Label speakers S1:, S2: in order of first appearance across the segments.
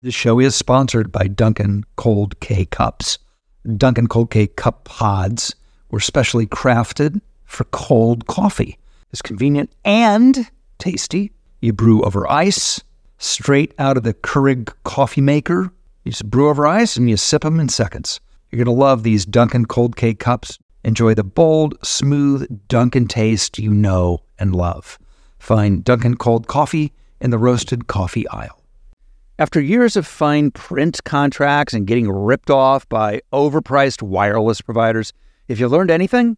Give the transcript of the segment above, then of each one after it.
S1: The show is sponsored by Dunkin' Cold K Cups. Dunkin' Cold K Cup pods were specially crafted for cold coffee. It's convenient and tasty. You brew over ice, straight out of the Keurig coffee maker. You just brew over ice and you sip them in seconds. You're going to love these Dunkin' Cold K Cups. Enjoy the bold, smooth Dunkin' taste you know and love. Find Dunkin' Cold Coffee in the roasted coffee aisle. After years of fine print contracts and getting ripped off by overpriced wireless providers, if you learned anything,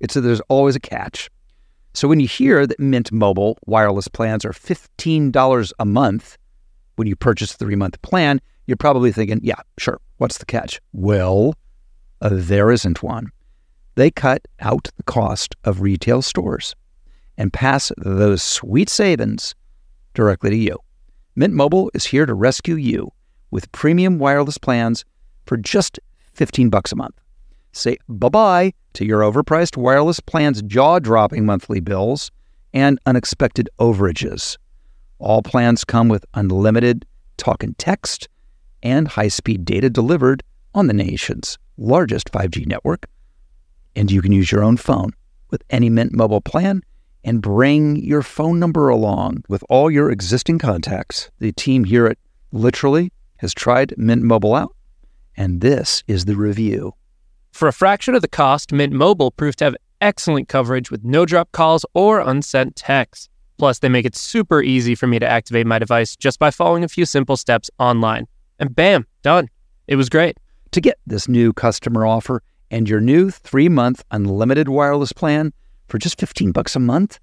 S1: it's that there's always a catch. So when you hear that Mint Mobile wireless plans are $15 a month when you purchase a three month plan, you're probably thinking, yeah, sure, what's the catch? Well, uh, there isn't one. They cut out the cost of retail stores and pass those sweet savings directly to you. Mint Mobile is here to rescue you with premium wireless plans for just 15 bucks a month. Say bye-bye to your overpriced wireless plans jaw-dropping monthly bills and unexpected overages. All plans come with unlimited talk and text and high-speed data delivered on the nation's largest 5G network. And you can use your own phone with any Mint Mobile plan and bring your phone number along with all your existing contacts. The team here at Literally has tried Mint Mobile out, and this is the review.
S2: For a fraction of the cost, Mint Mobile proved to have excellent coverage with no drop calls or unsent texts. Plus, they make it super easy for me to activate my device just by following a few simple steps online. And bam, done. It was great.
S1: To get this new customer offer and your new three-month unlimited wireless plan for just 15 bucks a month,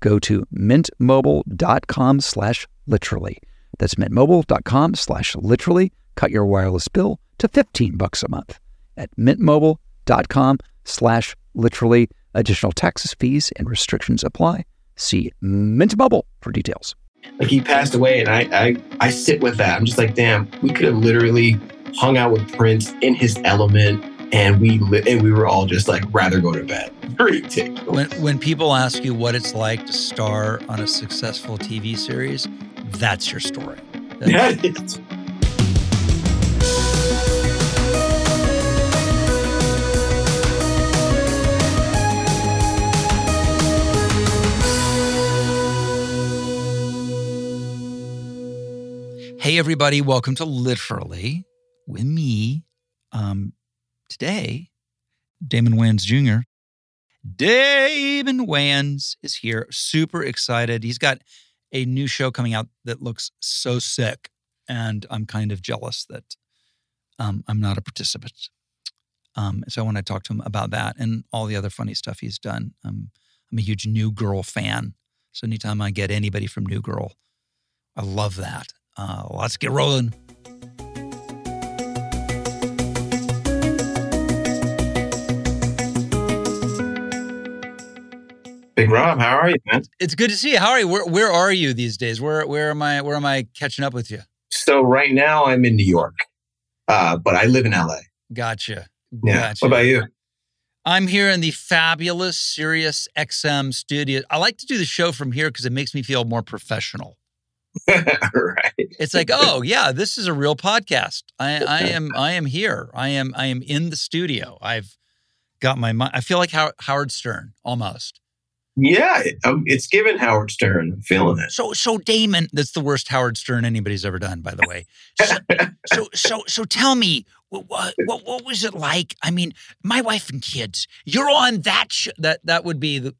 S1: go to mintmobile.com slash literally. That's mintmobile.com slash literally. Cut your wireless bill to 15 bucks a month at mintmobile.com slash literally. Additional taxes, fees, and restrictions apply. See Mint Mobile for details.
S3: Like he passed away, and I, I, I sit with that. I'm just like, damn, we could have literally hung out with Prince in his element, and we li- and we were all just like rather go to bed. Ridiculous.
S4: When, when people ask you what it's like to star on a successful TV series, that's your story. That's-
S3: Yeah, it is.
S4: Hey, everybody, welcome to Literally with me. Um, today, Damon Wayans Jr. Damon Wayans is here, super excited. He's got a new show coming out that looks so sick, and I'm kind of jealous that um, I'm not a participant. Um, so I want to talk to him about that and all the other funny stuff he's done. Um, I'm a huge New Girl fan, so anytime I get anybody from New Girl, I love that. Uh, let's get rolling.
S3: Big Rob, how are you, man?
S4: It's good to see you. How are you? Where, where are you these days? Where where am I? Where am I catching up with you?
S3: So right now I'm in New York, uh, but I live in LA.
S4: Gotcha.
S3: Yeah.
S4: Gotcha.
S3: What about you?
S4: I'm here in the fabulous Sirius XM studio. I like to do the show from here because it makes me feel more professional.
S3: right.
S4: It's like, oh yeah, this is a real podcast. I, I am I am here. I am I am in the studio. I've got my mi- I feel like How- Howard Stern almost.
S3: Yeah, it- um, it's given Howard Stern. I'm feeling it.
S4: So so Damon, that's the worst Howard Stern anybody's ever done, by the way. So so so, so tell me what, what what was it like? I mean, my wife and kids. You're on that sh- that that would be the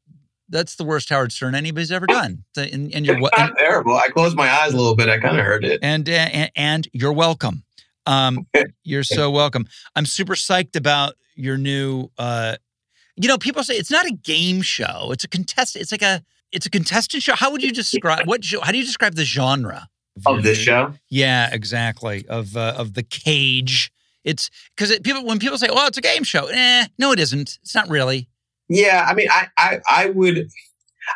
S4: that's the worst Howard Stern anybody's ever done. And, and you're
S3: not terrible. I closed my eyes a little bit. I kind of heard it.
S4: and, uh, and and you're welcome. Um, you're so welcome. I'm super psyched about your new. Uh, you know, people say it's not a game show; it's a contest. It's like a it's a contestant show. How would you describe what? How do you describe the genre
S3: Of this show?
S4: Yeah, exactly. Of uh, of the cage. It's because it, people when people say, "Oh, it's a game show," eh, no, it isn't. It's not really.
S3: Yeah, I mean, I, I, I would,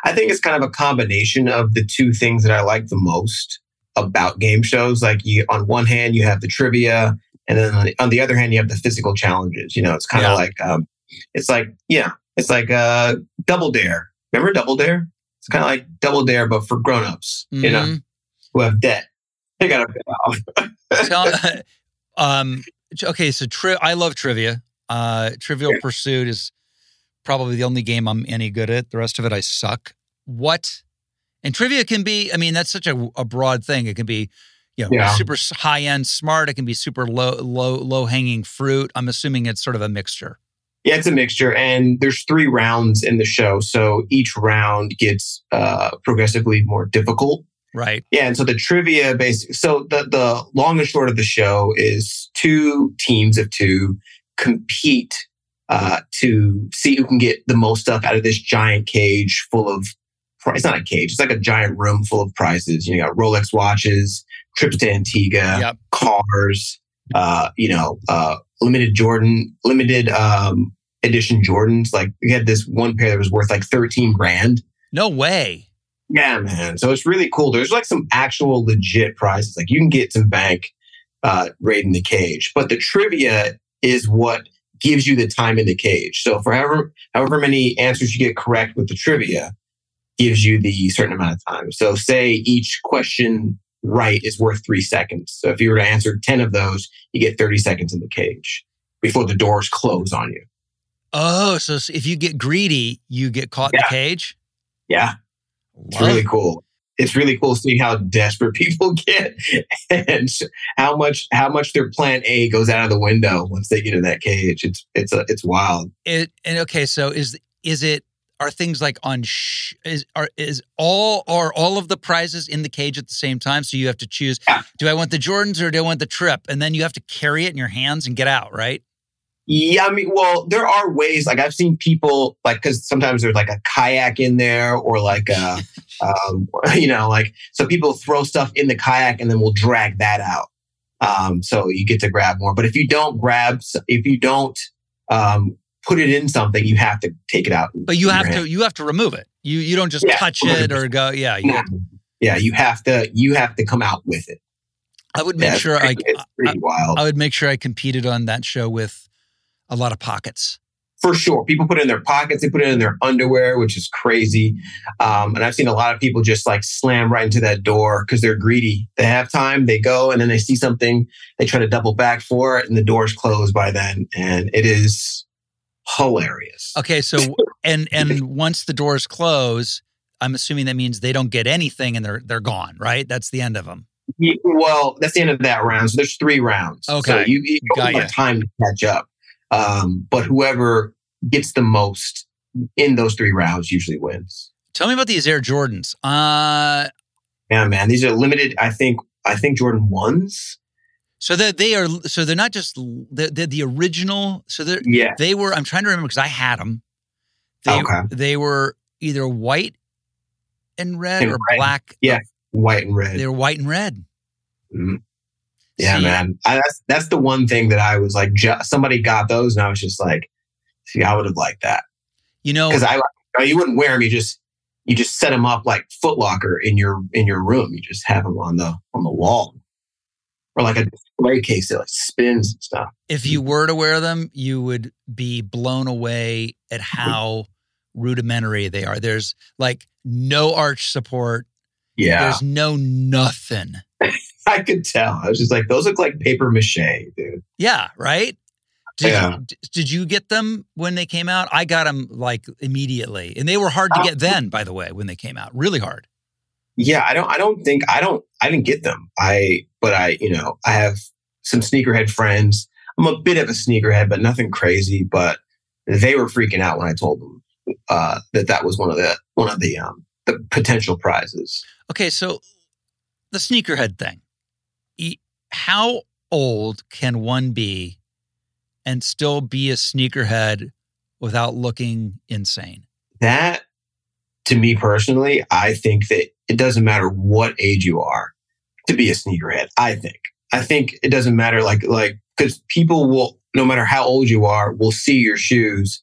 S3: I think it's kind of a combination of the two things that I like the most about game shows. Like you, on one hand, you have the trivia, and then on the, on the other hand, you have the physical challenges. You know, it's kind of like, um, it's like, yeah, it's like uh, Double Dare. Remember Double Dare? It's kind of like Double Dare, but for grown-ups. You know,
S4: Mhm.
S3: who have debt. They gotta pay off.
S4: Tell, um, okay, so tri- I love trivia. Uh, Trivial Pursuit is probably the only game I'm any good at. The rest of it I suck. What? And trivia can be. I mean, that's such a, a broad thing. It can be, you know,
S3: Yeah.
S4: super high end smart. It can be super low low low hanging fruit. I'm assuming it's sort of a mixture.
S3: Yeah, it's a mixture, and there's three rounds in the show, so each round gets uh, progressively more difficult.
S4: Right.
S3: Yeah, and so the trivia basic. So the the long and short of the show is two teams of two compete uh, to see who can get the most stuff out of this giant cage full of. It's not a cage. It's like a giant room full of prizes. You got Rolex watches, trips to Antigua,
S4: Yep.
S3: cars. Uh, you know, uh, limited Jordan, limited um, edition Jordans. Like we had this one pair that was worth like thirteen grand.
S4: No way.
S3: Yeah, man. So it's really cool. There's like some actual legit prizes. Like you can get some bank uh, raiding the cage, but the trivia is what gives you the time in the cage. So for however however many answers you get correct with the trivia, gives you the certain amount of time. So say each question right is worth three seconds. So if you were to answer ten of those, you get thirty seconds in the cage before the doors close on you.
S4: Oh, so if you get greedy, you get caught in the cage.
S3: Yeah. It's really cool. It's really cool seeing how desperate people get and how much how much their plan A goes out of the window once they get in that cage. It's it's a, it's wild.
S4: It and okay, so is is it are things like on sh- is are is all are all of the prizes in the cage at the same time? So you have to choose.
S3: Yeah.
S4: Do I want the Jordans or do I want the trip? And then you have to carry it in your hands and get out, right?
S3: Yeah, I mean, well, there are ways. Like I've seen people like because sometimes there's like a kayak in there or like a, um, you know, like so people throw stuff in the kayak and then we'll drag that out. Um, so you get to grab more. But if you don't grab, if you don't um, put it in something, you have to take it out.
S4: But you have
S3: your
S4: to
S3: hand.
S4: you have to remove it. You you don't just
S3: Yeah,
S4: touch it or go. Yeah, you,
S3: Yeah. Yeah, you have to. You have to come out with it.
S4: I would make
S3: Yeah,
S4: sure
S3: it's
S4: I,
S3: pretty, pretty wild
S4: I would make sure I competed on that show with a lot of pockets.
S3: for sure. People put it in their pockets. They put it in their underwear, which is crazy. Um, and I've seen a lot of people just like slam right into that door because they're greedy. They have time. They go and then they see something. They try to double back for it, and the door's closed by then, and it is hilarious.
S4: Okay, so and and once the doors close, I'm assuming that means they don't get anything and they're they're gone, right? That's the end of them.
S3: You- well, that's the end of that round. So there's three rounds. So
S4: Okay.
S3: you, you don't
S4: Got
S3: have time to catch up. Um, but whoever gets the most in those three rounds usually wins.
S4: Tell me about these Air Jordans. Uh
S3: Yeah, man. These are limited. I think. I think Jordan ones.
S4: So that they are so they're not just they're, they're the original. So they're
S3: Yeah.
S4: they were. I'm trying to remember because I had them. They
S3: Okay.
S4: they were either white and red
S3: And
S4: or
S3: red.
S4: black.
S3: Yeah. White and red.
S4: they were white and red.
S3: Mhm. Yeah,
S4: See,
S3: man. I, that's that's the one thing that I was like. Ju- somebody got those, and I was just like, "See, I would have liked that."
S4: You know,
S3: Because I, you wouldn't wear them. You just you just set them up like Foot Locker in your in your room. You just have them on the on the wall, or like a display case that like spins and stuff.
S4: if you were to wear them, you would be blown away at how rudimentary they are. There's like no arch support.
S3: Yeah,
S4: There's no nothing.
S3: I could tell. I was just like, those look like paper mache, dude.
S4: Yeah, right? Did,
S3: Yeah.
S4: you, did you get them when they came out? I got them like immediately. And they were hard to
S3: Oh.
S4: get then, by the way, when they came out. Really hard.
S3: Yeah, I don't. I don't think I don't. I didn't get them. I, but I, you know, I have some sneakerhead friends. I'm a bit of a sneakerhead, but nothing crazy. But they were freaking out when I told them uh, that that was one of the one of the um, the potential prizes.
S4: Okay, so the sneakerhead thing. How old can one be and still be a sneakerhead without looking insane?
S3: That, to me personally, I think that it doesn't matter what age you are to be a sneakerhead. I think. I think it doesn't matter like like because people will no matter how old you are will see your shoes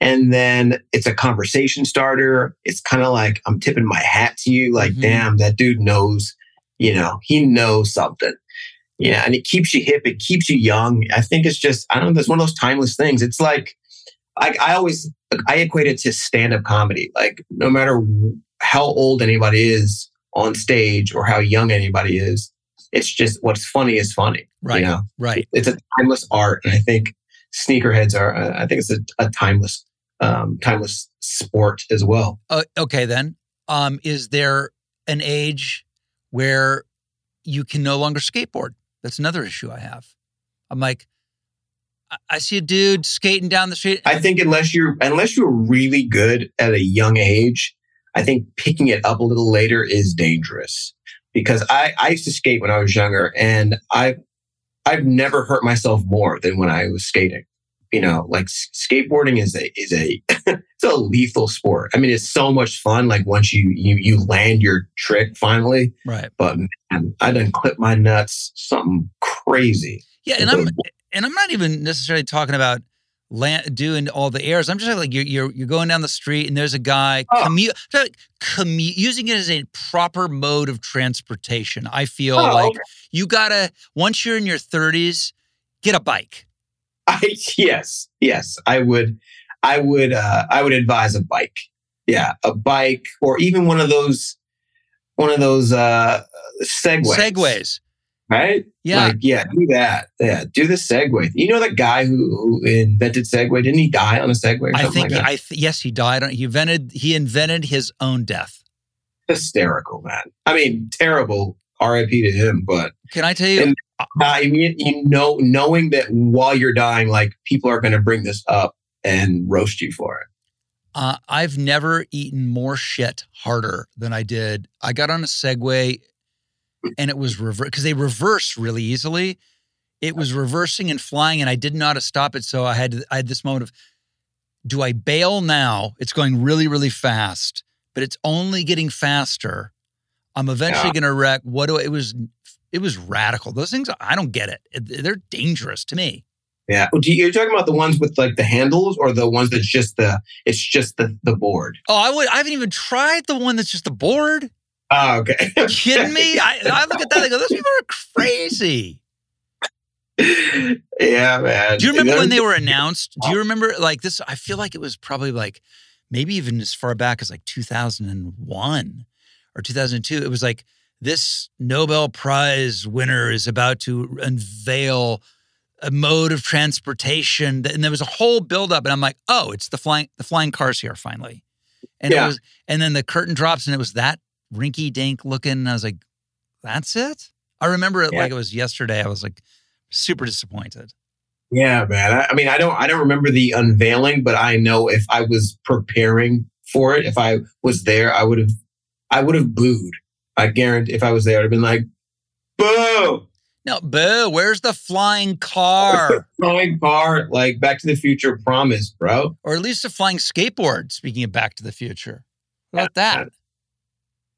S3: and then it's a conversation starter. It's kind of like I'm tipping my hat to you like
S4: Mhm.
S3: damn that dude knows, you know, he knows something. Yeah, and it keeps you hip, it keeps you young. I think it's just I don't know, it's one of those timeless things. It's like I, I always I equate it to stand-up comedy. Like no matter how old anybody is on stage or how young anybody is, it's just what's funny is funny.
S4: Right.
S3: You know,
S4: Right.
S3: it's a timeless art, and I think sneakerheads are. uh, I think it's a, a timeless, um, timeless sport as well.
S4: Uh, okay, then. Um, is there an age where you can no longer skateboard? That's another issue I have. I'm like, I, I see a dude skating down the street.
S3: I think unless you're unless you're really good at a young age, I think picking it up a little later is dangerous. Because I, I used to skate when I was younger and I I've never hurt myself more than when I was skating. You know, like skateboarding is a is a it's a lethal sport. I mean, it's so much fun. Like once you you you land your trick finally,
S4: right.
S3: but man, I done clip my nuts something crazy.
S4: Yeah, and I'm and I'm not even necessarily talking about land, doing all the airs. I'm just like you're you're you're going down the street and there's a guy
S3: Oh.
S4: commute like commute using it as a proper mode of transportation. I feel
S3: Oh,
S4: like
S3: okay.
S4: you gotta once you're in your 30s, get a bike.
S3: I, yes, yes, I would, I would, uh, I would advise a bike. Yeah, a bike, or even one of those, one of those uh, segways.
S4: Segways.
S3: Right?
S4: Yeah.
S3: like, yeah, do that. Yeah, do the Segway. You know that guy who, who invented Segway? Didn't he die on a Segway? Or
S4: I think
S3: like?
S4: I th- yes, he died. on He invented he invented his own death.
S3: hysterical, man. I mean, terrible. R.I.P. to him, but
S4: Can I tell you?
S3: And- I mean, you know, knowing that while you're dying, like people are going to bring this up and roast you for it.
S4: Uh, I've never eaten more shit harder than I did. I got on a Segway and it was reverse because they reverse really easily. It was reversing and flying, and I didn't know how to stop it. So I had I had this moment of, do I bail now? It's going really really fast, but it's only getting faster. I'm eventually
S3: Yeah.
S4: going to wreck. What do I, it was? It was radical. Those things I don't get it. They're dangerous to me.
S3: Yeah. Oh, do you, you're talking about the ones with like the handles or the ones that's just the it's just the the board?
S4: Oh, I would. I haven't even tried the one that's just the board.
S3: Oh, okay.
S4: Kidding me? I, I look at that. I go, those people are crazy.
S3: yeah, man.
S4: Do you remember when they were announced? Do you remember like this? I feel like it was probably like maybe even as far back as like 2001 or 2002. It was like this Nobel Prize winner is about to unveil a mode of transportation, and there was a whole buildup, and I'm like, oh, it's the flying the flying cars here finally, and
S3: Yeah.
S4: it was, and then the curtain drops, and it was that rinky dink looking. I was like, that's it. I remember it
S3: Yeah.
S4: like it was yesterday. I was like super disappointed.
S3: Yeah, man. I, I mean, I don't I don't remember the unveiling, but I know if I was preparing for it, if I was there, I would have I would have booed. I guarantee if I was there, I'd have been like, boo!
S4: No, boo, where's the flying car?
S3: Flying car, like Back to the Future promise, bro.
S4: or at least a flying skateboard, speaking of Back to the Future. What about that?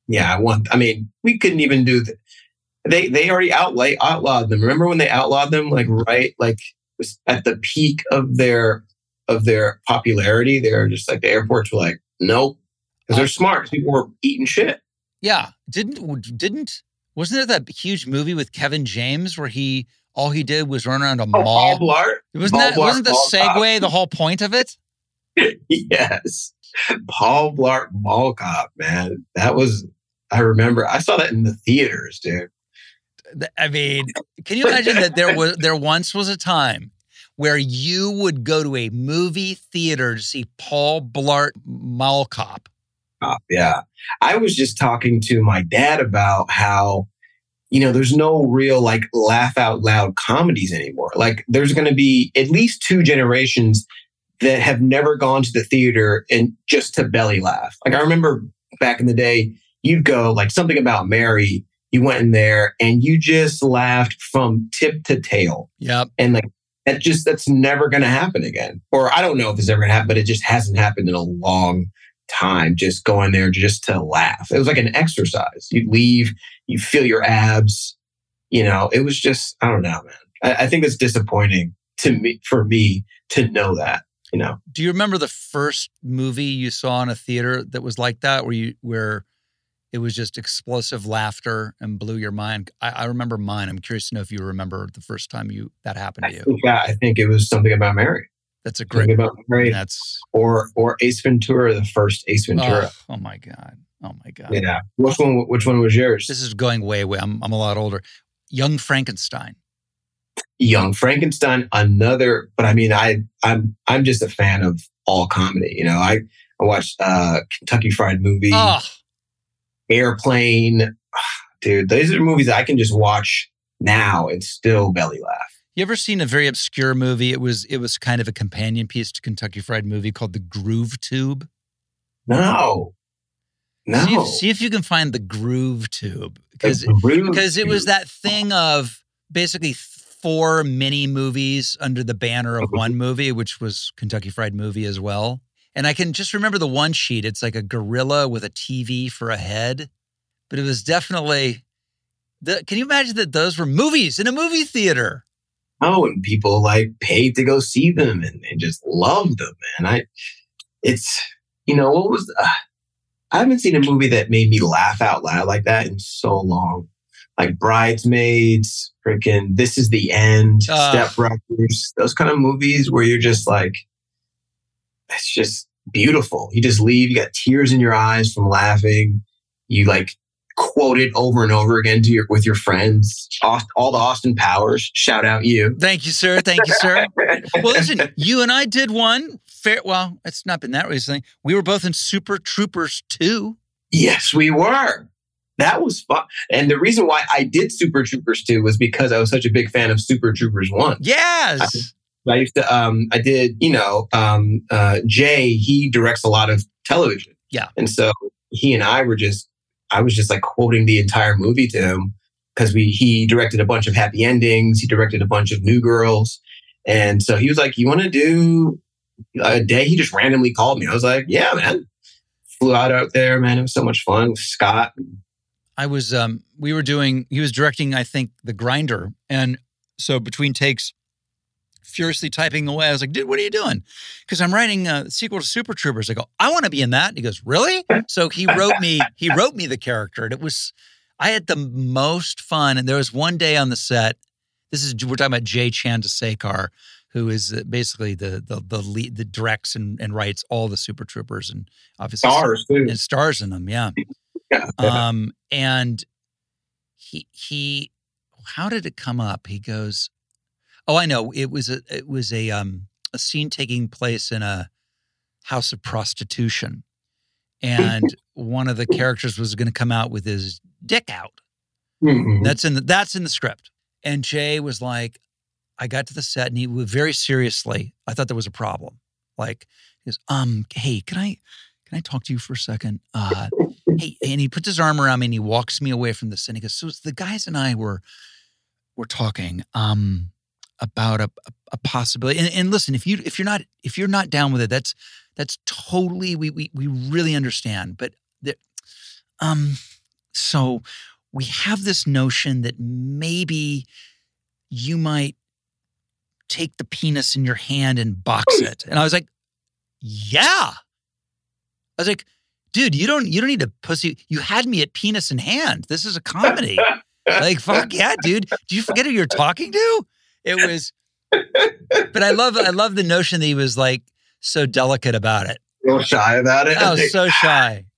S3: Yeah, I want. I mean, we couldn't even do that. They they already outlay outlawed them. Remember when they outlawed them? Like right, like was at the peak of their of their popularity. They're just like the airports were like, nope, because they're smart. people were eating shit.
S4: Yeah. Didn't didn't wasn't there that huge movie with Kevin James where he all he did was run around a
S3: Oh,
S4: mall?
S3: Blart.
S4: wasn't
S3: Paul
S4: that
S3: Blart
S4: wasn't the Segway the whole point of it?
S3: yes, Paul Blart Mall Cop. Man, that was. I remember. I saw that in the theaters, dude.
S4: I mean, can you imagine that there was there once was a time where you would go to a movie theater to see Paul Blart Mall Cop?
S3: Uh, yeah. I was just talking to my dad about how, you know, there's no real like laugh out loud comedies anymore. Like there's going to be at least two generations that have never gone to the theater and just to belly laugh. Like I remember back in the day, you'd go like something about Mary, you went in there and you just laughed from tip to tail.
S4: Yep.
S3: And like that just that's never going to happen again. Or I don't know if it's ever to happen, but it just hasn't happened in a long time. Just going there just to laugh. It was like an exercise. You'd leave, you feel your abs. You know, it was just I don't know, man. I, I think it's disappointing to me for me to know that. You know,
S4: Do you remember the first movie you saw in a theater that was like that, where you where it was just explosive laughter and blew your mind? I, I remember mine. I'm curious to know if you remember the first time you that happened to you.
S3: think, yeah, I think it was something about Mary.
S4: That's a
S3: Something
S4: great.
S3: about Mary,
S4: That's
S3: or or Ace Ventura, the first Ace Ventura.
S4: oh, oh my god. Oh my god.
S3: yeah, which one? Which one was yours?
S4: This is going way way. I'm I'm a lot older. Young Frankenstein.
S3: Young Frankenstein, another. But I mean, I I'm I'm just a fan of all comedy. You know, I I watched uh, Kentucky Fried Movie,
S4: Oh,
S3: Airplane. Dude, those are movies I can just watch now and still belly laugh.
S4: you ever seen a very obscure movie? It was it was kind of a companion piece to Kentucky Fried Movie called The Groove Tube.
S3: No, no.
S4: See if, see if you can find the Groove Tube because because it was that thing of basically four mini movies under the banner of one movie, which was Kentucky Fried Movie as well. And I can just remember the one sheet. It's like a gorilla with a TV for a head, but it was definitely. The, can you imagine that those were movies in a movie theater?
S3: Oh, and people like paid to go see them and, and just loved them, And I, it's, you know, what was, uh, I haven't seen a movie that made me laugh out loud like that in so long. Like Bridesmaids, freaking This Is the End,
S4: Ah.
S3: Step Brothers, those kind of movies where you're just like, it's just beautiful. You just leave, you got tears in your eyes from laughing. You like quote it over and over again to your with your friends. Aust- All the Austin Powers, shout out you.
S4: Thank you, sir. Thank you, sir. well, listen, you and I did one. Fair. Well, it's not been that recently. We were both in Super Troopers 2.
S3: Yes, we were. That was fun. And the reason why I did Super Troopers 2 was because I was such a big fan of Super Troopers 1.
S4: Yes.
S3: I used to, um, I did, you know, um, uh, Jay, he directs a lot of television.
S4: Yeah.
S3: And so he and I were just, I was just like quoting the entire movie to him because we, he directed a bunch of happy endings. He directed a bunch of new girls. And so he was like, you want to do a day? He just randomly called me. I was like, yeah, man. Flew out out there, man. It was so much fun with Scott.
S4: I was um we were doing he was directing I think the grinder. And so between takes furiously typing away I was like dude what are you doing? Because I'm writing a sequel to Super Troopers. I go I want to be in that. And he goes really? So he wrote me he wrote me the character and it was I had the most fun. And there was one day on the set this is we're talking about Jay Chandrasekhar who is uh, basically the the the lead the directs and, and writes all the Super Troopers and obviously
S3: Stars, too.
S4: and stars in them yeah
S3: Yeah.
S4: um and he he how did it come up? He goes oh i know. It was a it was a um a scene taking place in a house of prostitution. And one of the characters was going to come out with his dick out.
S3: Mhm.
S4: that's in the that's in the script. And jay was like i got to the set and he was very seriously i thought there was a problem. Like he goes um hey can i can i talk to you for a second? Uh hey and he puts his arm around me and he walks me away from this and he goes so the guys and i were were talking um about a, a, a possibility and, and listen if you if you're not if you're not down with it that's that's totally we we, we really understand but the, um so we have this notion that maybe you might take the penis in your hand and box it. And i was like yeah. I was like dude you don't you don't need to pussy you had me at penis in hand. This is a comedy. Like fuck yeah dude. Do you forget who you're talking to? It was but i love i love the notion that he was like so delicate about it.
S3: Real shy about it.
S4: i was so shy.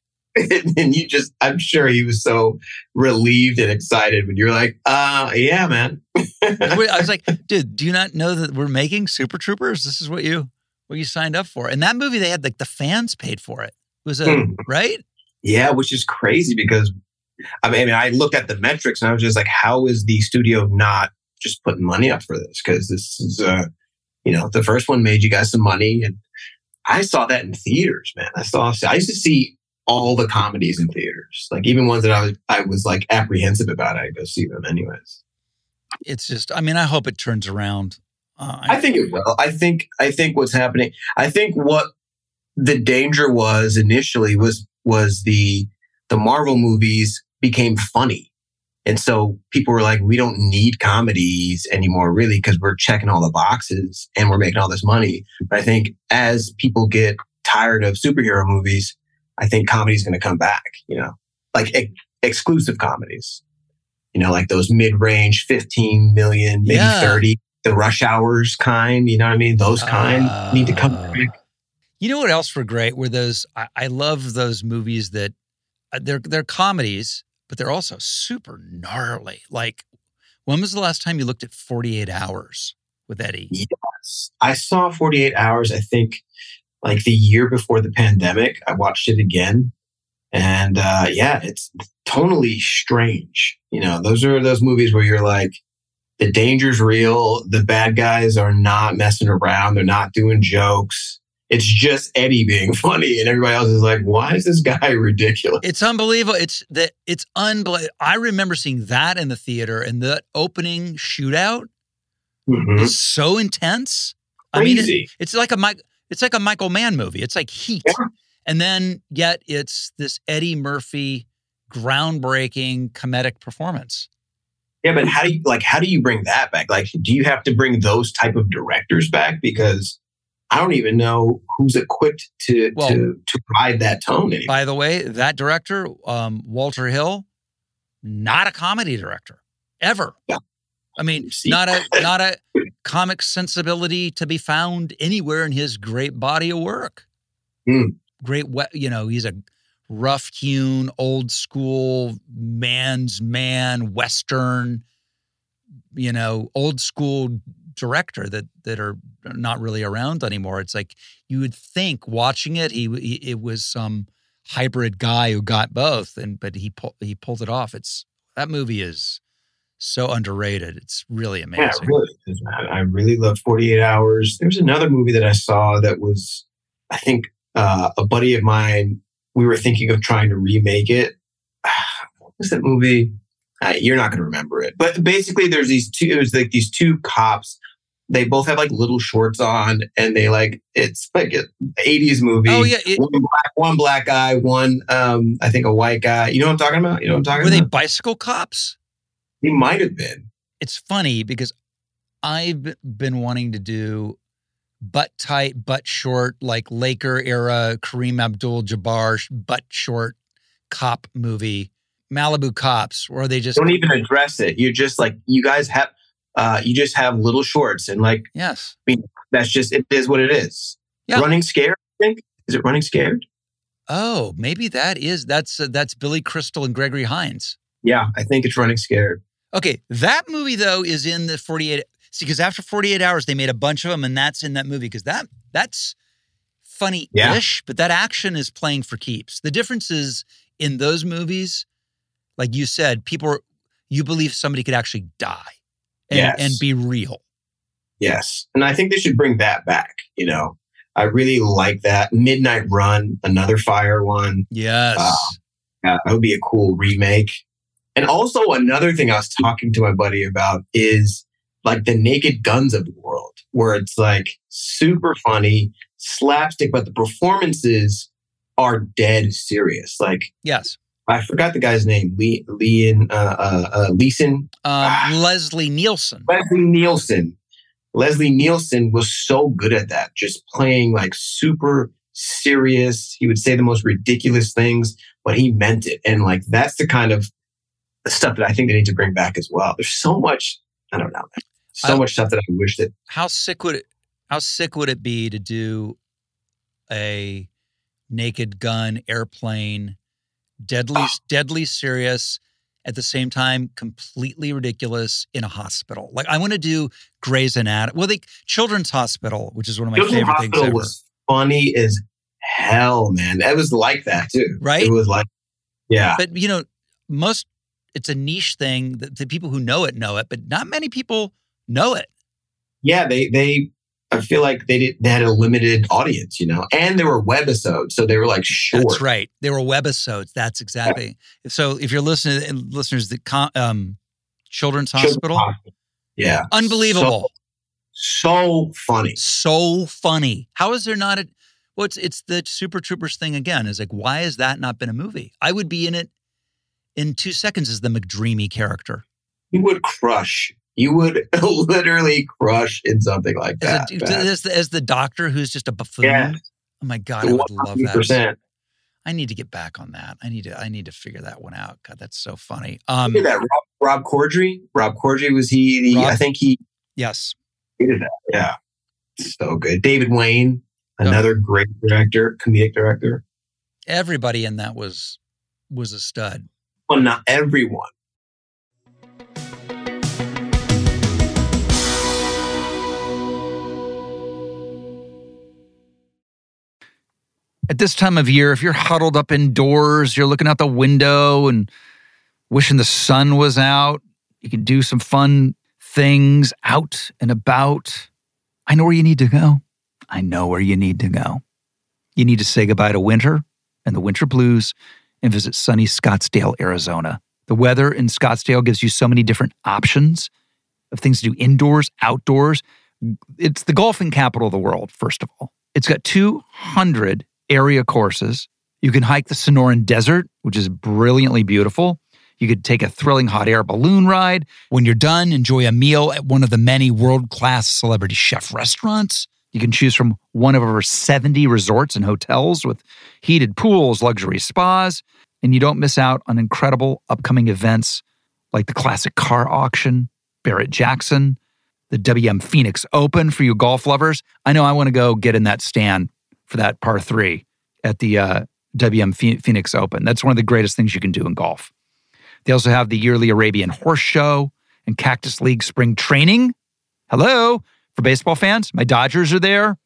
S3: And you just, I'm sure he was so relieved and excited when you're like, uh, yeah, man.
S4: i was like dude do you not know that we're making super troopers? This is what you what you signed up for. And that movie they had like the fans paid for it was a
S3: Hmm.
S4: right
S3: Yeah, which is crazy because I mean, I mean, I looked at the metrics and I was just like, how is the studio not just putting money up for this? Because this is, uh, you know, the first one made you guys some money, and I saw that in theaters, man. I saw, I used to see all the comedies in theaters, like even ones that I was, I was like apprehensive about. I go see them anyways.
S4: it's just i mean i hope it turns around uh,
S3: I think it will. I think I think what's happening. I think what the danger was initially was was the the Marvel movies became funny. And so people were like, we don't need comedies anymore, really, because we're checking all the boxes and we're making all this money. But I think as people get tired of superhero movies, I think comedy's going to come back, you know, like ex- exclusive comedies, you know, like those mid range 15 million, maybe
S4: Yeah.
S3: 30, the rush hours kind, you know what I mean? Those kind need to come
S4: Uh,
S3: back.
S4: You know what else were great? Were those I, I love those movies that uh, they're they're comedies, but they're also super gnarly. Like When was the last time you looked at 48 Hours with Eddie?
S3: Yes. I saw 48 Hours, I think, like the year before the pandemic. I watched it again. And uh, yeah, it's totally strange. You know, those are those movies where you're like, the danger's real. The bad guys are not messing around. They're not doing jokes. It's just Eddie being funny, and everybody else is like, "Why is this guy ridiculous?"
S4: It's unbelievable. It's that it's unbelievable. I remember seeing that in the theater, and the opening shootout
S3: Mhm.
S4: is so intense. I mean, it- it's like a Mike. It's like a Michael Mann movie. It's like Heat,
S3: Yeah.
S4: and then yet it's this Eddie Murphy groundbreaking comedic performance.
S3: Yeah, but how do you like? How do you bring that back? Like, do you have to bring those type of directors back? Because I don't even know who's equipped to
S4: Well-
S3: to to ride that tone anymore.
S4: By the way, that director, um, Walter Hill, not a comedy director ever.
S3: Yeah.
S4: I mean,
S3: See?
S4: not a not a comic sensibility to be found anywhere in his great body of work.
S3: Hmm.
S4: Great, you know, he's a rough hewn, old school man's man, Western, you know, old school director that that are not really around anymore. It's like you would think watching it, he, he it was some hybrid guy who got both, and but he pulled he pulled it off. It's that movie is so underrated. It's really amazing.
S3: Yeah, really is. I really loved 48 Hours. There was another movie that I saw that was, I think, uh, a buddy of mine. We were thinking of trying to remake it. What was that movie? Uh, you're not going to remember it, but basically, there's these two. It was like these two cops. They both have like little shorts on, and they like it's like an 80s movie.
S4: Oh yeah, it,
S3: One black, one black guy, one um, I think a white guy. You know what I'm talking about? You know what I'm talking about?
S4: were they bicycle cops?
S3: He might have been.
S4: It's funny because I've been wanting to do butt tight, butt short, like Laker era Kareem Abdul Jabbar sh- butt short cop movie, Malibu Cops, where they just
S3: don't even address it. You're just like you guys have uh you just have little shorts and like
S4: yes,
S3: that's just it is what it is.
S4: Yeah.
S3: Running scared, I think. Is it running scared?
S4: oh maybe that is that's uh, that's Billy Crystal and Gregory Hines.
S3: Yeah, I think it's running scared.
S4: Okay, that movie though is in the 48 see because after 48 hours they made a bunch of them and that's in that movie because that that's funny-ish, but that action is playing for keeps. The difference is in those movies, like you said, people are, you believe somebody could actually die and,
S3: Yes.
S4: and be real.
S3: Yes. And I think they should bring that back, you know. I really like that. Midnight Run, another fire one.
S4: Yes.
S3: Uh, yeah, that would be a cool remake. And also another thing I was talking to my buddy about is like the naked guns of the world, where it's like super funny, slapstick, but the performances are dead serious. Like
S4: yes.
S3: I forgot the guy's name, Lee Leon uh, uh, uh, Leeson,
S4: Um,
S3: Ah.
S4: Leslie Nielsen.
S3: Leslie Nielsen. Leslie Nielsen was so good at that, just playing like super serious. He would say the most ridiculous things, but he meant it. And like that's the kind of stuff that I think they need to bring back as well. There's so much, I don't know, so
S4: I-
S3: much stuff that I wish that
S4: How sick would it how sick would it be to do a naked gun airplane deadly
S3: Ah.
S4: deadly serious at the same time completely ridiculous in a hospital. Like I want to do Grey's Anatomy. Well, the Children's Hospital, which is one of my
S3: Children's
S4: favorite things ever.
S3: was funny as hell, man. It was like that too.
S4: Right?
S3: It was like, yeah.
S4: But you know, most it's a niche thing that the people who know it know it, but not many people know it.
S3: yeah, they they I feel like they did they had a limited audience, you know, and there were webisodes, so they were like short.
S4: That's right. There were webisodes. That's exactly. So if you're listening, listeners, the um, Children's
S3: Children's
S4: Hospital,
S3: Hospital. Yeah,
S4: unbelievable,
S3: so, so funny.
S4: so, funny. How is there not a? Well, it's it's the Super Troopers thing again. Is like, why has that not been a movie? I would be in it in two seconds as the McDreamy character.
S3: You would crush. You would literally crush in something like
S4: As,
S3: that.
S4: a, as, the, as the doctor who's just a buffoon.
S3: Yeah.
S4: Oh my god, I would love that. I need to get back on that. I need to I need to figure that one out. God, that's so funny. Um,
S3: at that. Rob, Rob Corddry. Rob Corddry was he? The,
S4: Rob-
S3: I think he
S4: yes.
S3: he did that. Yeah, so good. David Wain,
S4: Oh.
S3: another great director, comedic director.
S4: everybody in that was was a stud.
S3: Well, not everyone.
S4: At this time of year, if you're huddled up indoors, you're looking out the window and wishing the sun was out, you can do some fun things out and about. I know where you need to go. I know where you need to go. You need to say goodbye to winter and the winter blues and visit sunny Scottsdale, Arizona. The weather in Scottsdale gives you so many different options of things to do indoors, outdoors. It's the golfing capital of the world, first of all. It's got 200 area courses. You can hike the Sonoran Desert, which is brilliantly beautiful. You could take a thrilling hot air balloon ride. When you're done, enjoy a meal at one of the many world class celebrity chef restaurants. You can choose from one of over 70 resorts and hotels with heated pools, luxury spas, and you don't miss out on incredible upcoming events like the classic car auction, Barrett Jackson, the WM Phoenix Open for you golf lovers. I know I want to go get in that stand for that par three at the uh, WM Phoenix Open. That's one of the greatest things you can do in golf. They also have the yearly Arabian Horse Show and Cactus League Spring Training. Hello, for baseball fans, my Dodgers are there.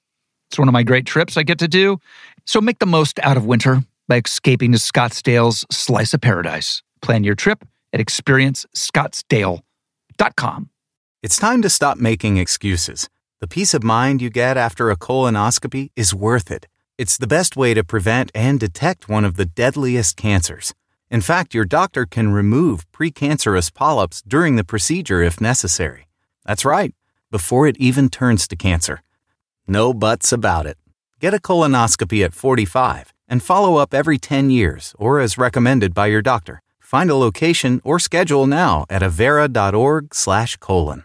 S4: It's one of my great trips I get to do. So make the most out of winter by escaping to Scottsdale's slice of paradise. Plan your trip at experiencescottsdale.com.
S5: It's time to stop making excuses. The peace of mind you get after a colonoscopy is worth it. It's the best way to prevent and detect one of the deadliest cancers. In fact, your doctor can remove precancerous polyps during the procedure if necessary. That's right, before it even turns to cancer. No buts about it. Get a colonoscopy at 45 and follow up every 10 years or as recommended by your doctor. Find a location or schedule now at avera.org/colon.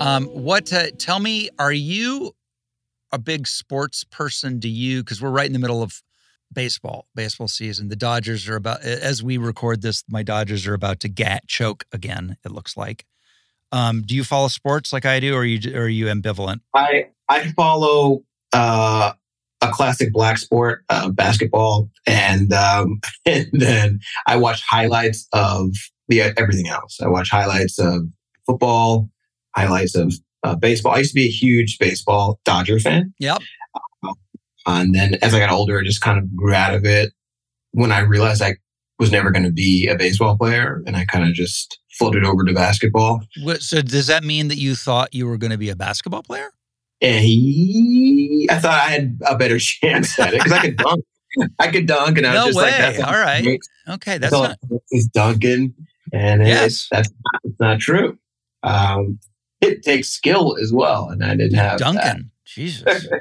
S4: Um, what? Uh, tell me, are you a big sports person? Do you? Because we're right in the middle of baseball, baseball season. The Dodgers are about as we record this. My Dodgers are about to get choke again. It looks like. Um, do you follow sports like I do, or are you or are you ambivalent?
S3: I I follow uh, a classic black sport, uh, basketball, and um, and then I watch highlights of the everything else. I watch highlights of football, highlights of uh, baseball. I used to be a huge baseball Dodger fan.
S4: Yep.
S3: Uh, and then as I got older, I just kind of grew out of it. When I realized I was never going to be a baseball player, and I kind of just floated over to basketball.
S4: What, so does that mean that you thought you were going to be a basketball player?
S3: And he, I thought I had a better chance at it because I could dunk. I could dunk, and I was just
S4: way.
S3: like, "That's
S4: all right." Okay, that's not.
S3: He's dunking, and
S4: Yes.
S3: it's, that's not, it's not true. Um, it takes skill as well, and I didn't have that.
S4: Duncan. Jesus.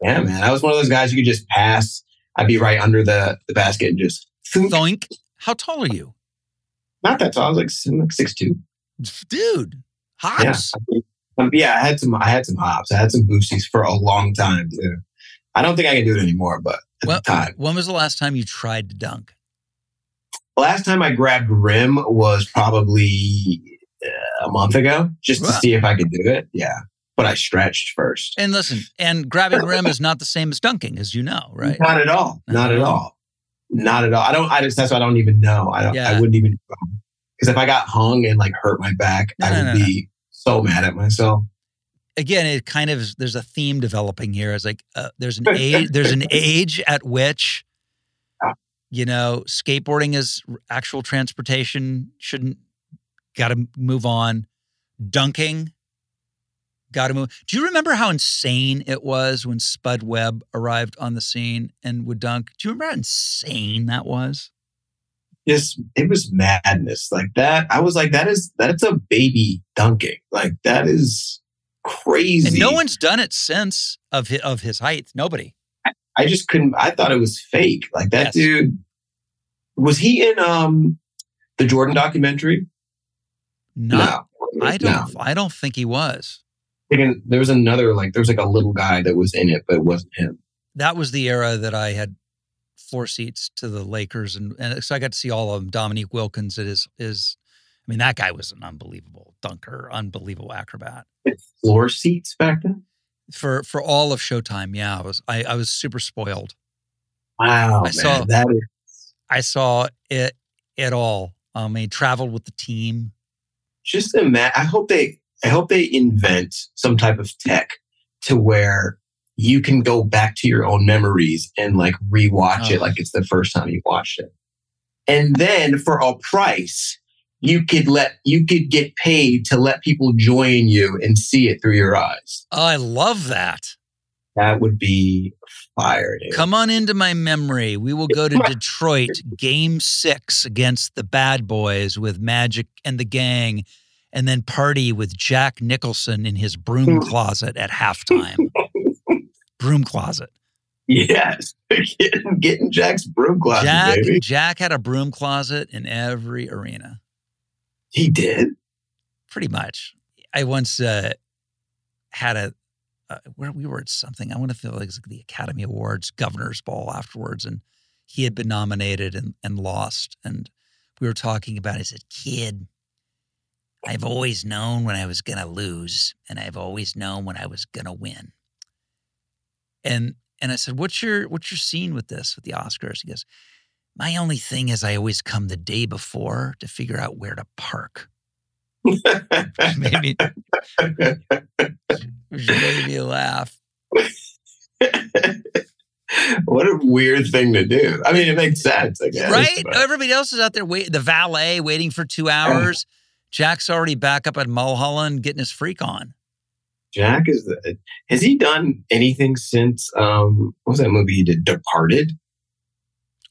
S3: Yeah, man, I was one of those guys you could just pass. I'd be right under the, the basket and just thunk.
S4: How tall are you,
S3: not that tall. I was like, I'm like six two.
S4: dude?
S3: Yeah,
S4: Hops.
S3: um, yeah. I had some. I had some hops. I had some boosties for a long time too. I don't think I can do it anymore, but at
S4: Well,
S3: the time,
S4: when was the last time you tried to dunk?
S3: last time I grabbed rim was probably a month ago, just to
S4: Wow.
S3: see if I could do it. Yeah, but I stretched first.
S4: And listen, and grabbing rim is not the same as dunking, as you know, right?
S3: Not at all. Not at
S4: Uh-huh.
S3: all. Not at all. I don't. I just. That's why I don't even know. I don't.
S4: Yeah.
S3: I wouldn't even. Because if I got hung and like hurt my back,
S4: No,
S3: I would
S4: no, no.
S3: be so mad at myself.
S4: Again, it kind of there's a theme developing here. It's like uh, there's an age there's an age at which you know skateboarding is actual transportation shouldn't got to move on. Dunking got to move. Do you remember how insane it was when Spud Webb arrived on the scene and would dunk? Do you remember how insane that was?
S3: Just it was madness like that. I was like, that is that's a baby dunking. Like that is crazy.
S4: And no one's done it since of his, of his height. Nobody.
S3: I just couldn't. I thought it was fake. Like that
S4: Yes.
S3: dude. Was he in um the Jordan documentary?
S4: Not I don't. I don't think he was.
S3: There was another like there was like a little guy that was in it, but it wasn't him.
S4: That was the era that I had floor seats to the Lakers, and, and so I got to see all of them. Dominique Wilkins, it is is. I mean, that guy was an unbelievable dunker, unbelievable acrobat.
S3: Floor seats back then.
S4: For for all of Showtime, yeah, I was I, I was super spoiled.
S3: Wow,
S4: I
S3: man,
S4: saw-
S3: that is
S4: I saw it it all. Um, I traveled with the team.
S3: Just imagine. I hope they. I hope they invent some type of tech to where you can go back to your own memories and like rewatch it
S4: Oh.
S3: like it's the first time you watched it. And then for a price, you could let you could get paid to let people join you and see it through your eyes.
S4: Oh, I love that.
S3: That would be fire, dude.
S4: Come on into my memory. We will go to Detroit, game six against the Bad Boys with Magic and the gang, and then party with Jack Nicholson in his broom closet at halftime. broom closet.
S3: Yes. getting, getting Jack's broom closet,
S4: Jack
S3: baby.
S4: Jack had a broom closet in every arena,
S3: He did.
S4: pretty much. I once uh, had a uh, where we were at something. I want to feel like it's the Academy Awards Governor's Ball afterwards, and he had been nominated and, and lost. And we were talking about. I said, "Kid, I've always known when I was going to lose, and I've always known when I was going to win." And and I said, "What's your what's your scene with this with the Oscars?" He goes, "My only thing is I always come the day before to figure out where to park." Maybe which made me laugh.
S3: what a weird thing to do. I mean, it makes sense, I guess.
S4: Right?
S3: but-
S4: Everybody else is out there wait the valet waiting for two hours. Jack's already back up at Mulholland getting his freak on.
S3: Jack is the, has he done anything since um what was that movie he did Departed?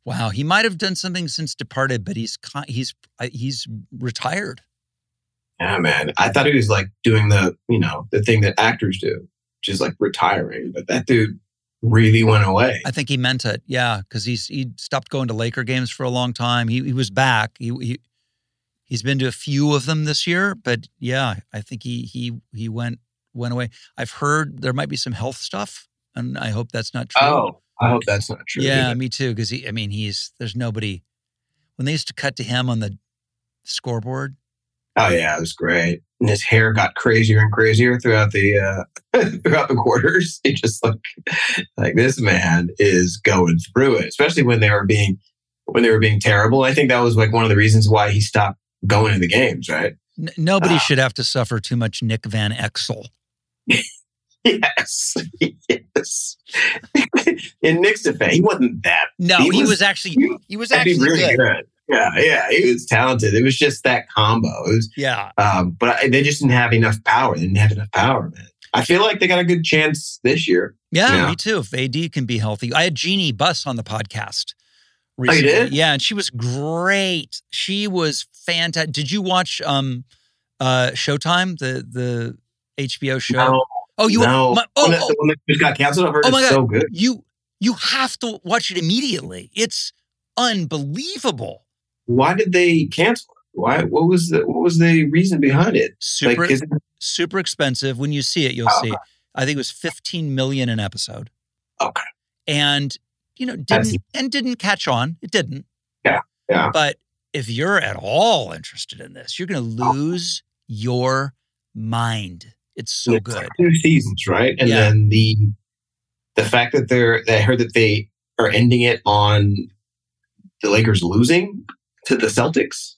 S4: Wow, he might have done something since Departed, but he's he's uh, he's retired.
S3: Yeah, man. I thought he was like doing the, you know, the thing that actors do, which is like retiring. But that dude really went away.
S4: I think he meant it. Yeah, because he's he stopped going to Laker games for a long time. He he was back. He he he's been to a few of them this year, but yeah, I think he he he went went away. I've heard there might be some health stuff, and I hope that's not true.
S3: Oh, I hope that's not true.
S4: Yeah,
S3: either.
S4: me too. Because he, I mean, he's there's nobody. When they used to cut to him on the scoreboard,
S3: Oh yeah, it was great. And his hair got crazier and crazier throughout the uh throughout the quarters. He just like like this man is going through it, especially when they were being when they were being terrible. I think that was like one of the reasons why he stopped going to the games, right?
S4: n- nobody
S3: Ah.
S4: should have to suffer too much Nick Van Exel.
S3: Yes. yes. In Nick's defense, he wasn't that
S4: No,
S3: He
S4: he,
S3: was-
S4: was, actually he was actually
S3: really
S4: good.
S3: good. Yeah, yeah, he was talented. It was just that combo. It was,
S4: Yeah,
S3: um, but I, they just didn't have enough power. They didn't have enough power, man. I feel like they got a good chance this year.
S4: yeah, me too. If AD can be healthy, I had Jeanie Buss on the podcast.
S3: Oh, you did?
S4: Yeah, and she was great. She was fantastic. Did you watch um, uh, Showtime, the the HBO show?
S3: No,
S4: oh, you
S3: no.
S4: my- oh, oh,
S3: the one that just got canceled. I've heard
S4: Oh my God.
S3: so good.
S4: you you have to watch it immediately. It's unbelievable.
S3: Why did they cancel it? Why? What was the What was the reason behind it?
S4: Super
S3: Like, it,
S4: super expensive. When you see it, you'll
S3: Oh,
S4: see. I think it was 15 million an episode.
S3: Okay.
S4: And you know, didn't and didn't catch on. It didn't.
S3: Yeah, yeah.
S4: But if you're at all interested in this, you're going to
S3: Oh.
S4: lose your mind. It's so
S3: it's
S4: good.
S3: Two seasons, right? And
S4: Yeah.
S3: then the the fact that they're. I heard that they are ending it on the Lakers losing to the Celtics.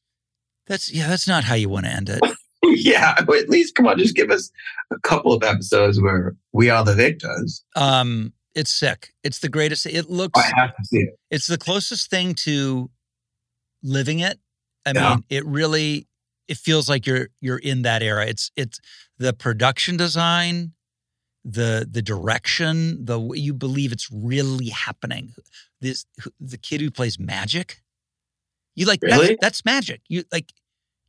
S4: That's yeah, that's not how you want to end it.
S3: yeah, but at least come on, just give us a couple of episodes where we are the victors.
S4: Um it's sick. It's the greatest. It looks
S3: I have to see it.
S4: it's the closest thing to living it. I
S3: Yeah.
S4: mean, it really it feels like you're you're in that era. It's it's the production design, the the direction, the way you believe it's really happening. This the kid who plays magic. You like
S3: Really?
S4: that's, that's magic. You like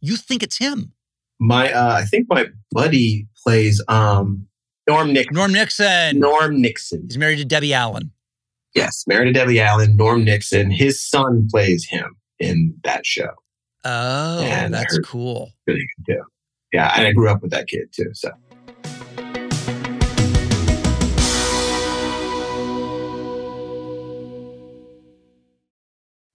S4: you think it's him.
S3: My, uh, I think my buddy plays um Norm Nixon.
S4: Norm Nixon.
S3: Norm Nixon.
S4: He's married to Debbie Allen.
S3: Yes, married to Debbie Allen. Norm Nixon. His son plays him in that show.
S4: Oh,
S3: Man, I
S4: that's cool.
S3: Really good too. yeah, and I grew up with that kid too. So.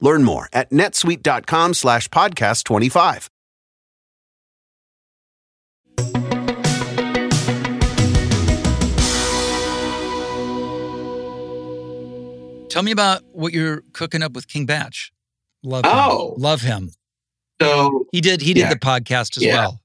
S6: Learn more at netsuite.com slash podcast 25.
S4: Tell me about what you're cooking up with King Bach. Love
S3: Oh.
S4: him. Love him.
S3: So
S4: He did he did
S3: Yeah.
S4: the podcast as
S3: Yeah.
S4: well.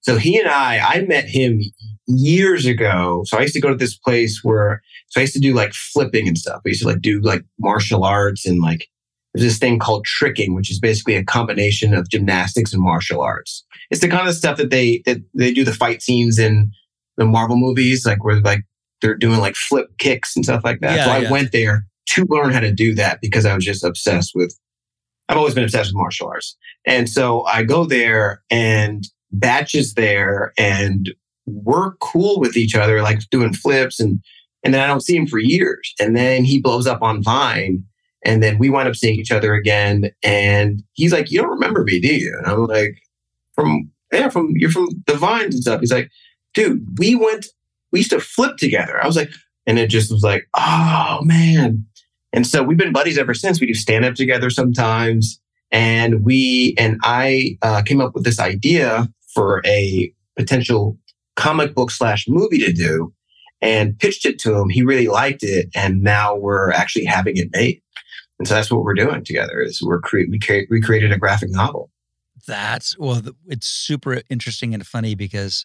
S3: So he and I, I met him years ago. So I used to go to this place where, so I used to do like flipping and stuff. I used to like do like martial arts and like there's this thing called tricking, which is basically a combination of gymnastics and martial arts. It's the kind of stuff that they that they do the fight scenes in the Marvel movies, like where like they're doing like flip kicks and stuff like that.
S4: Yeah,
S3: so I
S4: yeah.
S3: went there to learn how to do that because I was just obsessed with. I've always been obsessed with martial arts, and so I go there and Bach is there and we're cool with each other, like doing flips and and then I don't see him for years. And then he blows up on Vine. And then we wind up seeing each other again. And he's like, You don't remember me, do you? And I'm like, From yeah, from you're from the vines and stuff. He's like, dude, we went, we used to flip together. I was like, and it just was like, oh man. And so we've been buddies ever since. We do stand up together sometimes. And we, and I uh, came up with this idea for a potential comic book slash movie to do and pitched it to him. He really liked it. And now we're actually having it made. And so that's what we're doing together is we're cre- we cre- recreated a graphic novel.
S4: That's well, it's super interesting and funny because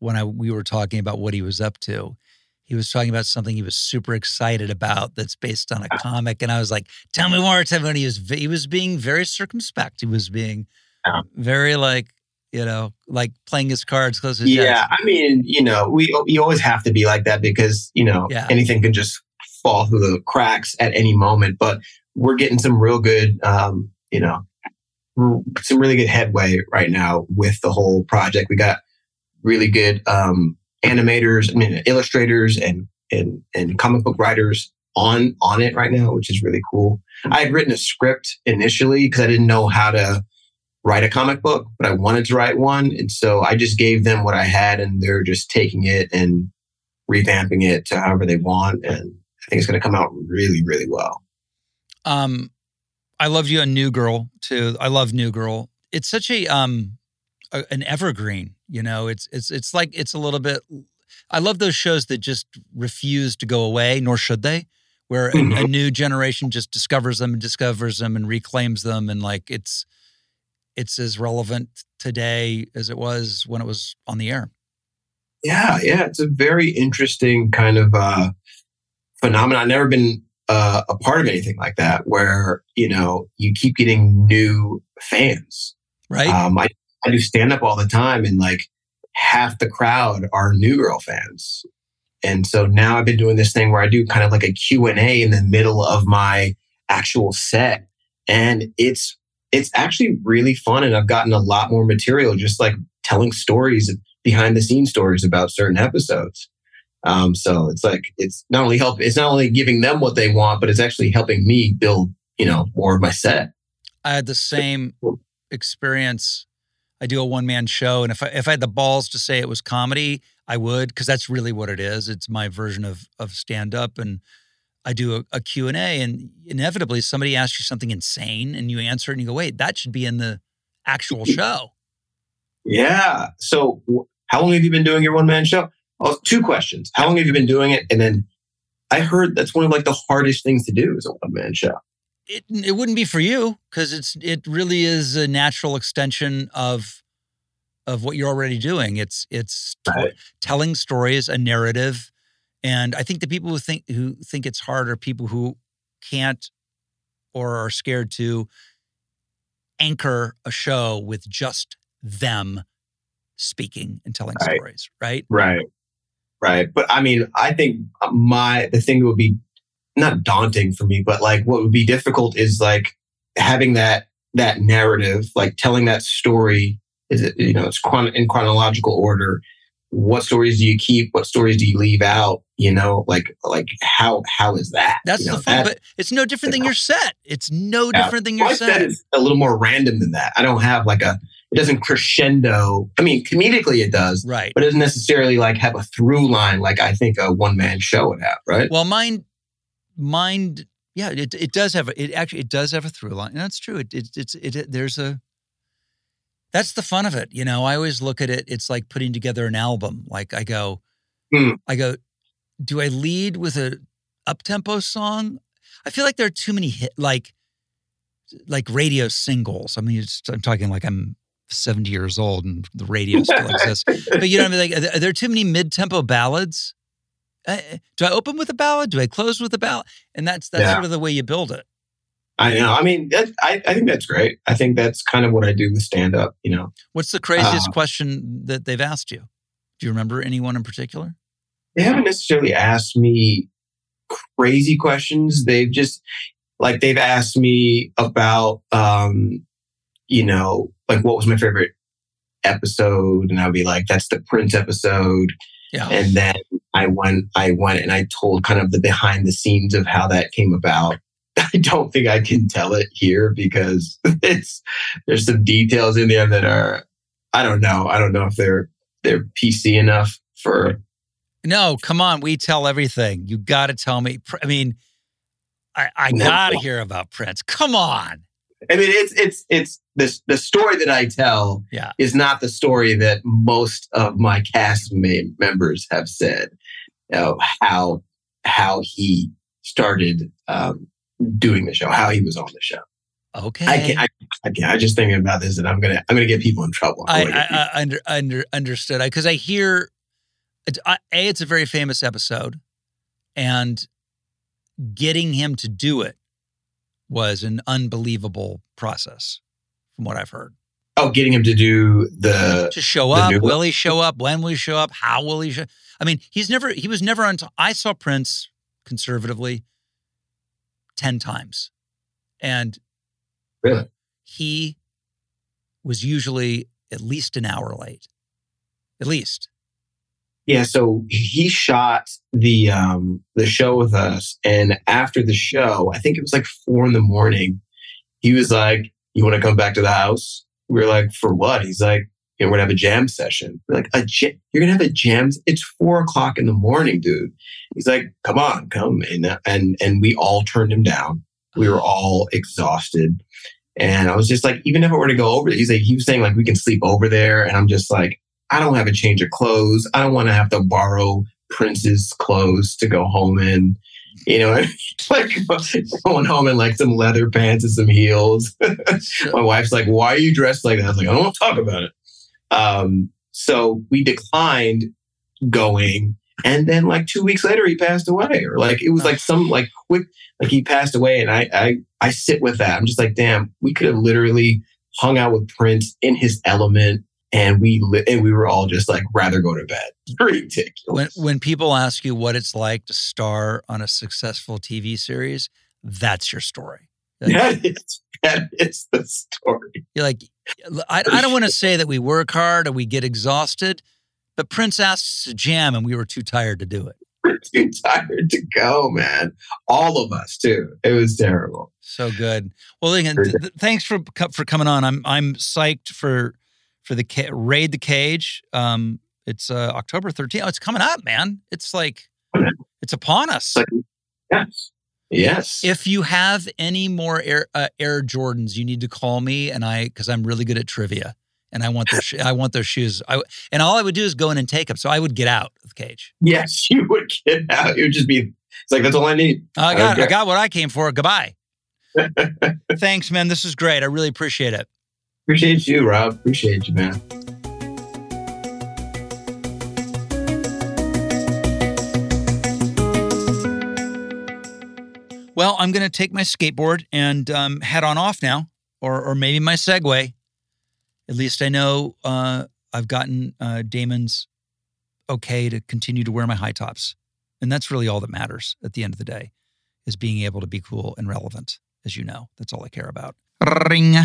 S4: when I we were talking about what he was up to, he was talking about something he was super excited about that's based on a ah. comic, and I was like, "Tell me more." Tell me. And he was he was being very circumspect. He was being
S3: Yeah.
S4: very like you know like playing his cards close to his
S3: Yeah,
S4: chest.
S3: I mean, you know, we you always have to be like that because you know
S4: Yeah.
S3: anything can just fall through the cracks at any moment. But we're getting some real good, um, you know, some really good headway right now with the whole project. We got really good um, animators, I mean, illustrators, and and and comic book writers on on it right now, which is really cool. I had written a script initially because I didn't know how to write a comic book, but I wanted to write one. And so I just gave them what I had and they're just taking it and revamping it to however they want. And I think it's going to come out really, really well.
S4: Um, I loved you on New Girl too. I love New Girl. It's such a um a, an evergreen. You know, it's it's it's like it's a little bit. I love those shows that just refuse to go away, nor should they. Where a, a
S3: Mhm.
S4: new generation just discovers them and discovers them and reclaims them, and like it's it's as relevant today as it was when it was on the air.
S3: Yeah, yeah, it's a very interesting kind of uh, phenomenon. I've never been uh, a part of anything like that, where you know you keep getting new fans.
S4: Right.
S3: Um, I I do stand up all the time, and like half the crowd are New Girl fans. And so now I've been doing this thing where I do kind of like a Q&A in the middle of my actual set and it's it's actually really fun and I've gotten a lot more material just like telling stories behind the scenes stories about certain episodes. Um, so it's like it's not only help it's not only giving them what they want but it's actually helping me build, you know, more of my set.
S4: I had the same experience. I do a one man show, and if I, if I had the balls to say it was comedy, I would because that's really what it is. It's my version of of stand up, and I do a, a Q and A, and inevitably somebody asks you something insane, and you answer it, and you go, "Wait, that should be in the actual show."
S3: Yeah. So, how long have you been doing your one man show? Oh, two questions. How long have you been doing it? And then I heard that's one of like the hardest things to do is a one man show.
S4: It it wouldn't be for you because it's it really is a natural extension of of what you're already doing. It's it's
S3: Right.
S4: telling stories, a narrative, and I think the people who think who think it's hard are people who can't or are scared to anchor a show with just them speaking and telling
S3: Right.
S4: stories, right?
S3: Right. Right. But I mean, I think my, the thing that would be not daunting for me, but like what would be difficult is like having that, that narrative, like telling that story is it, you know, it's chron- in chronological order. What stories do you keep? What stories do you leave out? You know, like, like how, how is that?
S4: That's
S3: You know,
S4: the fun, but it's no different than your set. It's no
S3: Yeah.
S4: different than your
S3: my set
S4: set.
S3: is a little more random than that. I don't have like a, it doesn't crescendo. I mean, comedically it does,
S4: Right.
S3: but it doesn't necessarily like have a through line like I think a one man show would have, right?
S4: Well, mine, mine, yeah, it, it does have a, it actually it does have a through line. And that's true. It, it it's it, there's a that's the fun of it. You know, I always look at it. It's like putting together an album. Like I go,
S3: Hmm.
S4: I go, do I lead with a up tempo song? I feel like there are too many hit like like radio singles. I mean, it's, I'm talking like I'm 70 years old and the radio still exists. But you know what I mean? Like, are there- are there too many mid-tempo ballads? Uh, do I open with a ballad? Do I close with a ballad? And that's that's
S3: Yeah.
S4: sort of the way you build it.
S3: I know. I mean, that, I, I think that's great. I think that's kind of what I do with stand up, you know.
S4: What's the craziest
S3: Uh,
S4: question that they've asked you? Do you remember anyone in particular?
S3: They haven't necessarily asked me crazy questions. They've just like they've asked me about um, you know, like what was my favorite episode? And I'd be like, that's the Prince episode.
S4: Yeah.
S3: And then I went, I went and I told kind of the behind the scenes of how that came about. I don't think I can tell it here because it's there's some details in there that are I don't know. I don't know if they're they're PC enough for
S4: no, come on. We tell everything. You got to tell me. I mean, I, I
S3: No.
S4: got to hear about Prince. Come on.
S3: I mean it's it's it's this the story that I tell
S4: Yeah.
S3: is not the story that most of my cast members have said. You know, how how he started um, doing the show, how he was on the show.
S4: Okay.
S3: I can't. I, I can't. I just thinking about this, and I'm gonna. I'm gonna get people in trouble.
S4: I,
S3: I'm gonna get
S4: I, I under, under, understood. Because I, hear, it, I, A, it's a very famous episode. And getting him to do it was an unbelievable process, from what I've heard.
S3: oh, getting him to do the.
S4: To show
S3: the
S4: up, will he show up? When will he show up? How will he show? I mean, he's never. He was never on. T- I saw Prince conservatively ten times, and
S3: Really?
S4: he was usually at least an hour late. At least.
S3: Yeah, so he shot the um the show with us, and after the show, I think it was like four in the morning. He was like, "You want to come back to the house?" We were like, "For what?" He's like, "You know, we're gonna have a jam session." We're like, "A jam? You're gonna have a jam? It's four o'clock in the morning, dude." He's like, "Come on, come!" And and and we all turned him down. We were all exhausted, and I was just like, even if I were to go over, he's like, he was saying like we can sleep over there, and I'm just like. I don't have a change of clothes. I don't want to have to borrow Prince's clothes to go home in. You know, like going home in like some leather pants and some heels. My wife's like, "Why are you dressed like that?" I was like, "I don't want to talk about it." Um, so we declined, going. And then like two weeks later, he passed away, or like it was like some like quick, like he passed away. And I, I, I sit with that. I'm just like, damn, we could have literally hung out with Prince in his element, and we li- and we were all just like rather go to bed. Ridiculous.
S4: When when people ask you what it's like to star on a successful TV series, that's your story.
S3: That is, that is the story.
S4: You're like, I, I don't want to say that we work hard or we get exhausted, but Prince asked us to jam and we were too tired to do it.
S3: We're too tired to go, man. All of us too. It was terrible.
S4: So good. Well, again, th- th- thanks for for coming on. I'm I'm psyched for for the ca- raid the cage. Um, it's uh, October 13th. Oh, it's coming up, man. It's like it's upon us.
S3: Like, yes. Yes.
S4: If you have any more Air, uh, Air Jordans, you need to call me, and I because I'm really good at trivia, and I want those. sh- I want those shoes. I and all I would do is go in and take them. So I would get out of the cage.
S3: yes, you would get out. It would just be. It's like that's all I need.
S4: I got. I
S3: Okay.
S4: got what I came for. Goodbye. Thanks, man. This is great. I really appreciate it.
S3: Appreciate you, Rob. Appreciate you, man.
S4: Well, I'm going to take my skateboard and um, head on off now, or or maybe my Segway. At least I know uh, I've gotten uh, Damon's okay to continue to wear my high tops, and that's really all that matters at the end of the day, is being able to be cool and relevant. As you know, that's all I care about. Ring,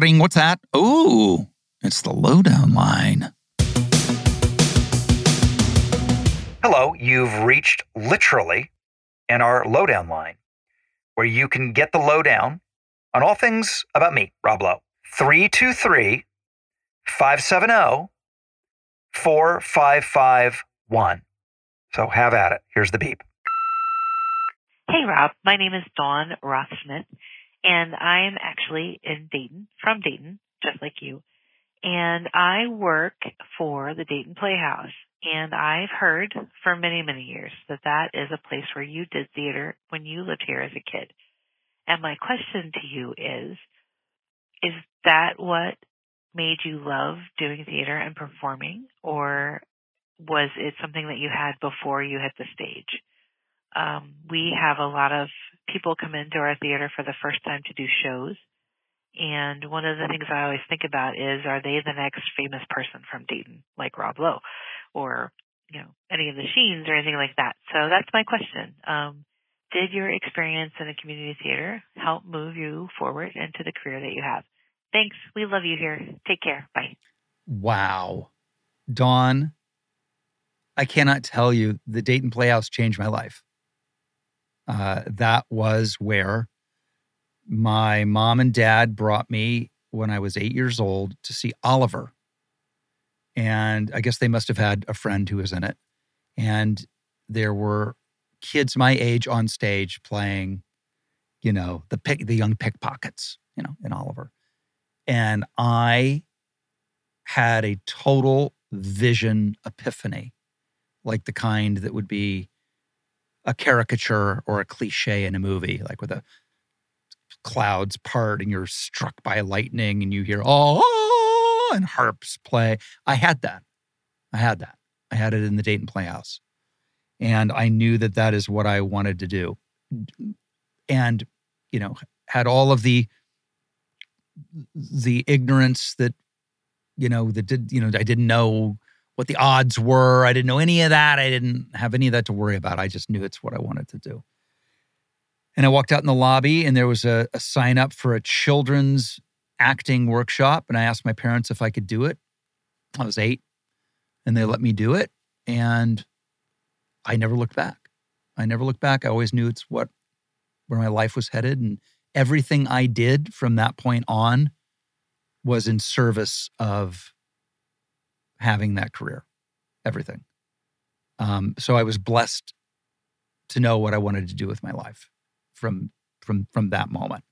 S4: ring. What's that? Ooh, it's the lowdown line. Hello, you've reached literally in our lowdown line, where you can get the lowdown on all things about me, Rob Lowe. 323 570 4551. So have at it. Here's the beep.
S7: Hey, Rob. My name is Dawn Rothsmith, and I'm actually in Dayton, from Dayton, just like you. And I work for the Dayton Playhouse. And I've heard for many, many years that that is a place where you did theater when you lived here as a kid. And my question to you is, is that what made you love doing theater and performing? Or was it something that you had before you hit the stage? Um, we have a lot of people come into our theater for the first time to do shows. And one of the things I always think about is, are they the next famous person from Dayton, like Rob Lowe, or you know any of the Sheens or anything like that? So that's my question. Um, did your experience in a community theater help move you forward into the career that you have? Thanks. We love you here. Take care. Bye.
S4: Wow. Dawn, I cannot tell you the Dayton Playhouse changed my life. Uh, that was where my mom and dad brought me when I was eight years old to see Oliver. And I guess they must have had a friend who was in it. And there were kids my age on stage playing, you know, the pick, the young pickpockets, you know, in Oliver. And I had a total vision epiphany, like the kind that would be a caricature or a cliche in a movie, like with the clouds part and you're struck by lightning and you hear, oh, and harps play. I had that. I had that. I had it in the Dayton Playhouse. And I knew that that is what I wanted to do. And, you know, had all of the the ignorance that you know that did you know i didn't know what the odds were. I didn't know any of that. I didn't have any of that to worry about. I just knew it's what i wanted to do. And i walked out in the lobby and there was a, a sign up for a children's acting workshop and i asked my parents if i could do it. I was eight and they let me do it and i never looked back. I never looked back. I always knew it's what where my life was headed and everything I did from that point on was in service of having that career, everything. Um, so I was blessed to know what I wanted to do with my life from from from that moment.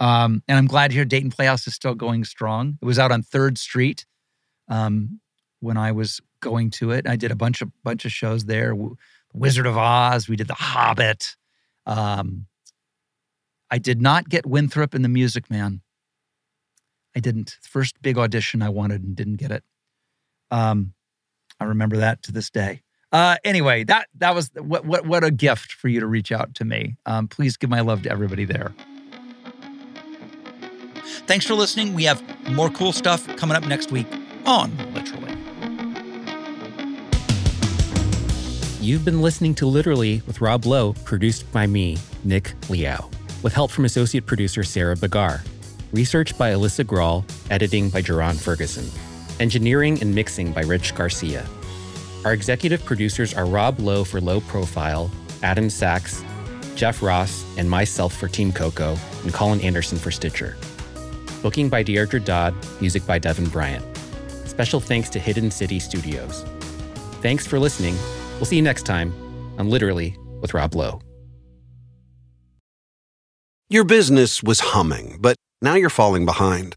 S4: Um, and I'm glad hear Dayton Playhouse is still going strong. It was out on Third Street um, when I was going to it. I did a bunch of bunch of shows there. Wizard of Oz. We did The Hobbit. Um, I did not get Winthrop in the Music Man. I didn't. First big audition I wanted and didn't get it. Um, I remember that to this day. Uh, anyway, that that was what what what a gift for you to reach out to me. Um, please give my love to everybody there. Thanks for listening. We have more cool stuff coming up next week on Literally.
S8: You've been listening to Literally with Rob Lowe, produced by me, Nick Liao, with help from associate producer Sarah Bagar. Research by Alyssa Grawl, editing by Jerron Ferguson. Engineering and mixing by Rich Garcia. Our executive producers are Rob Lowe for Low Profile, Adam Sachs, Jeff Ross, and myself for Team Coco, and Colin Anderson for Stitcher. Booking by Deirdre Dodd, music by Devin Bryant. Special thanks to Hidden City Studios. Thanks for listening. We'll see you next time on Literally with Rob Lowe.
S6: Your business was humming, but now you're falling behind.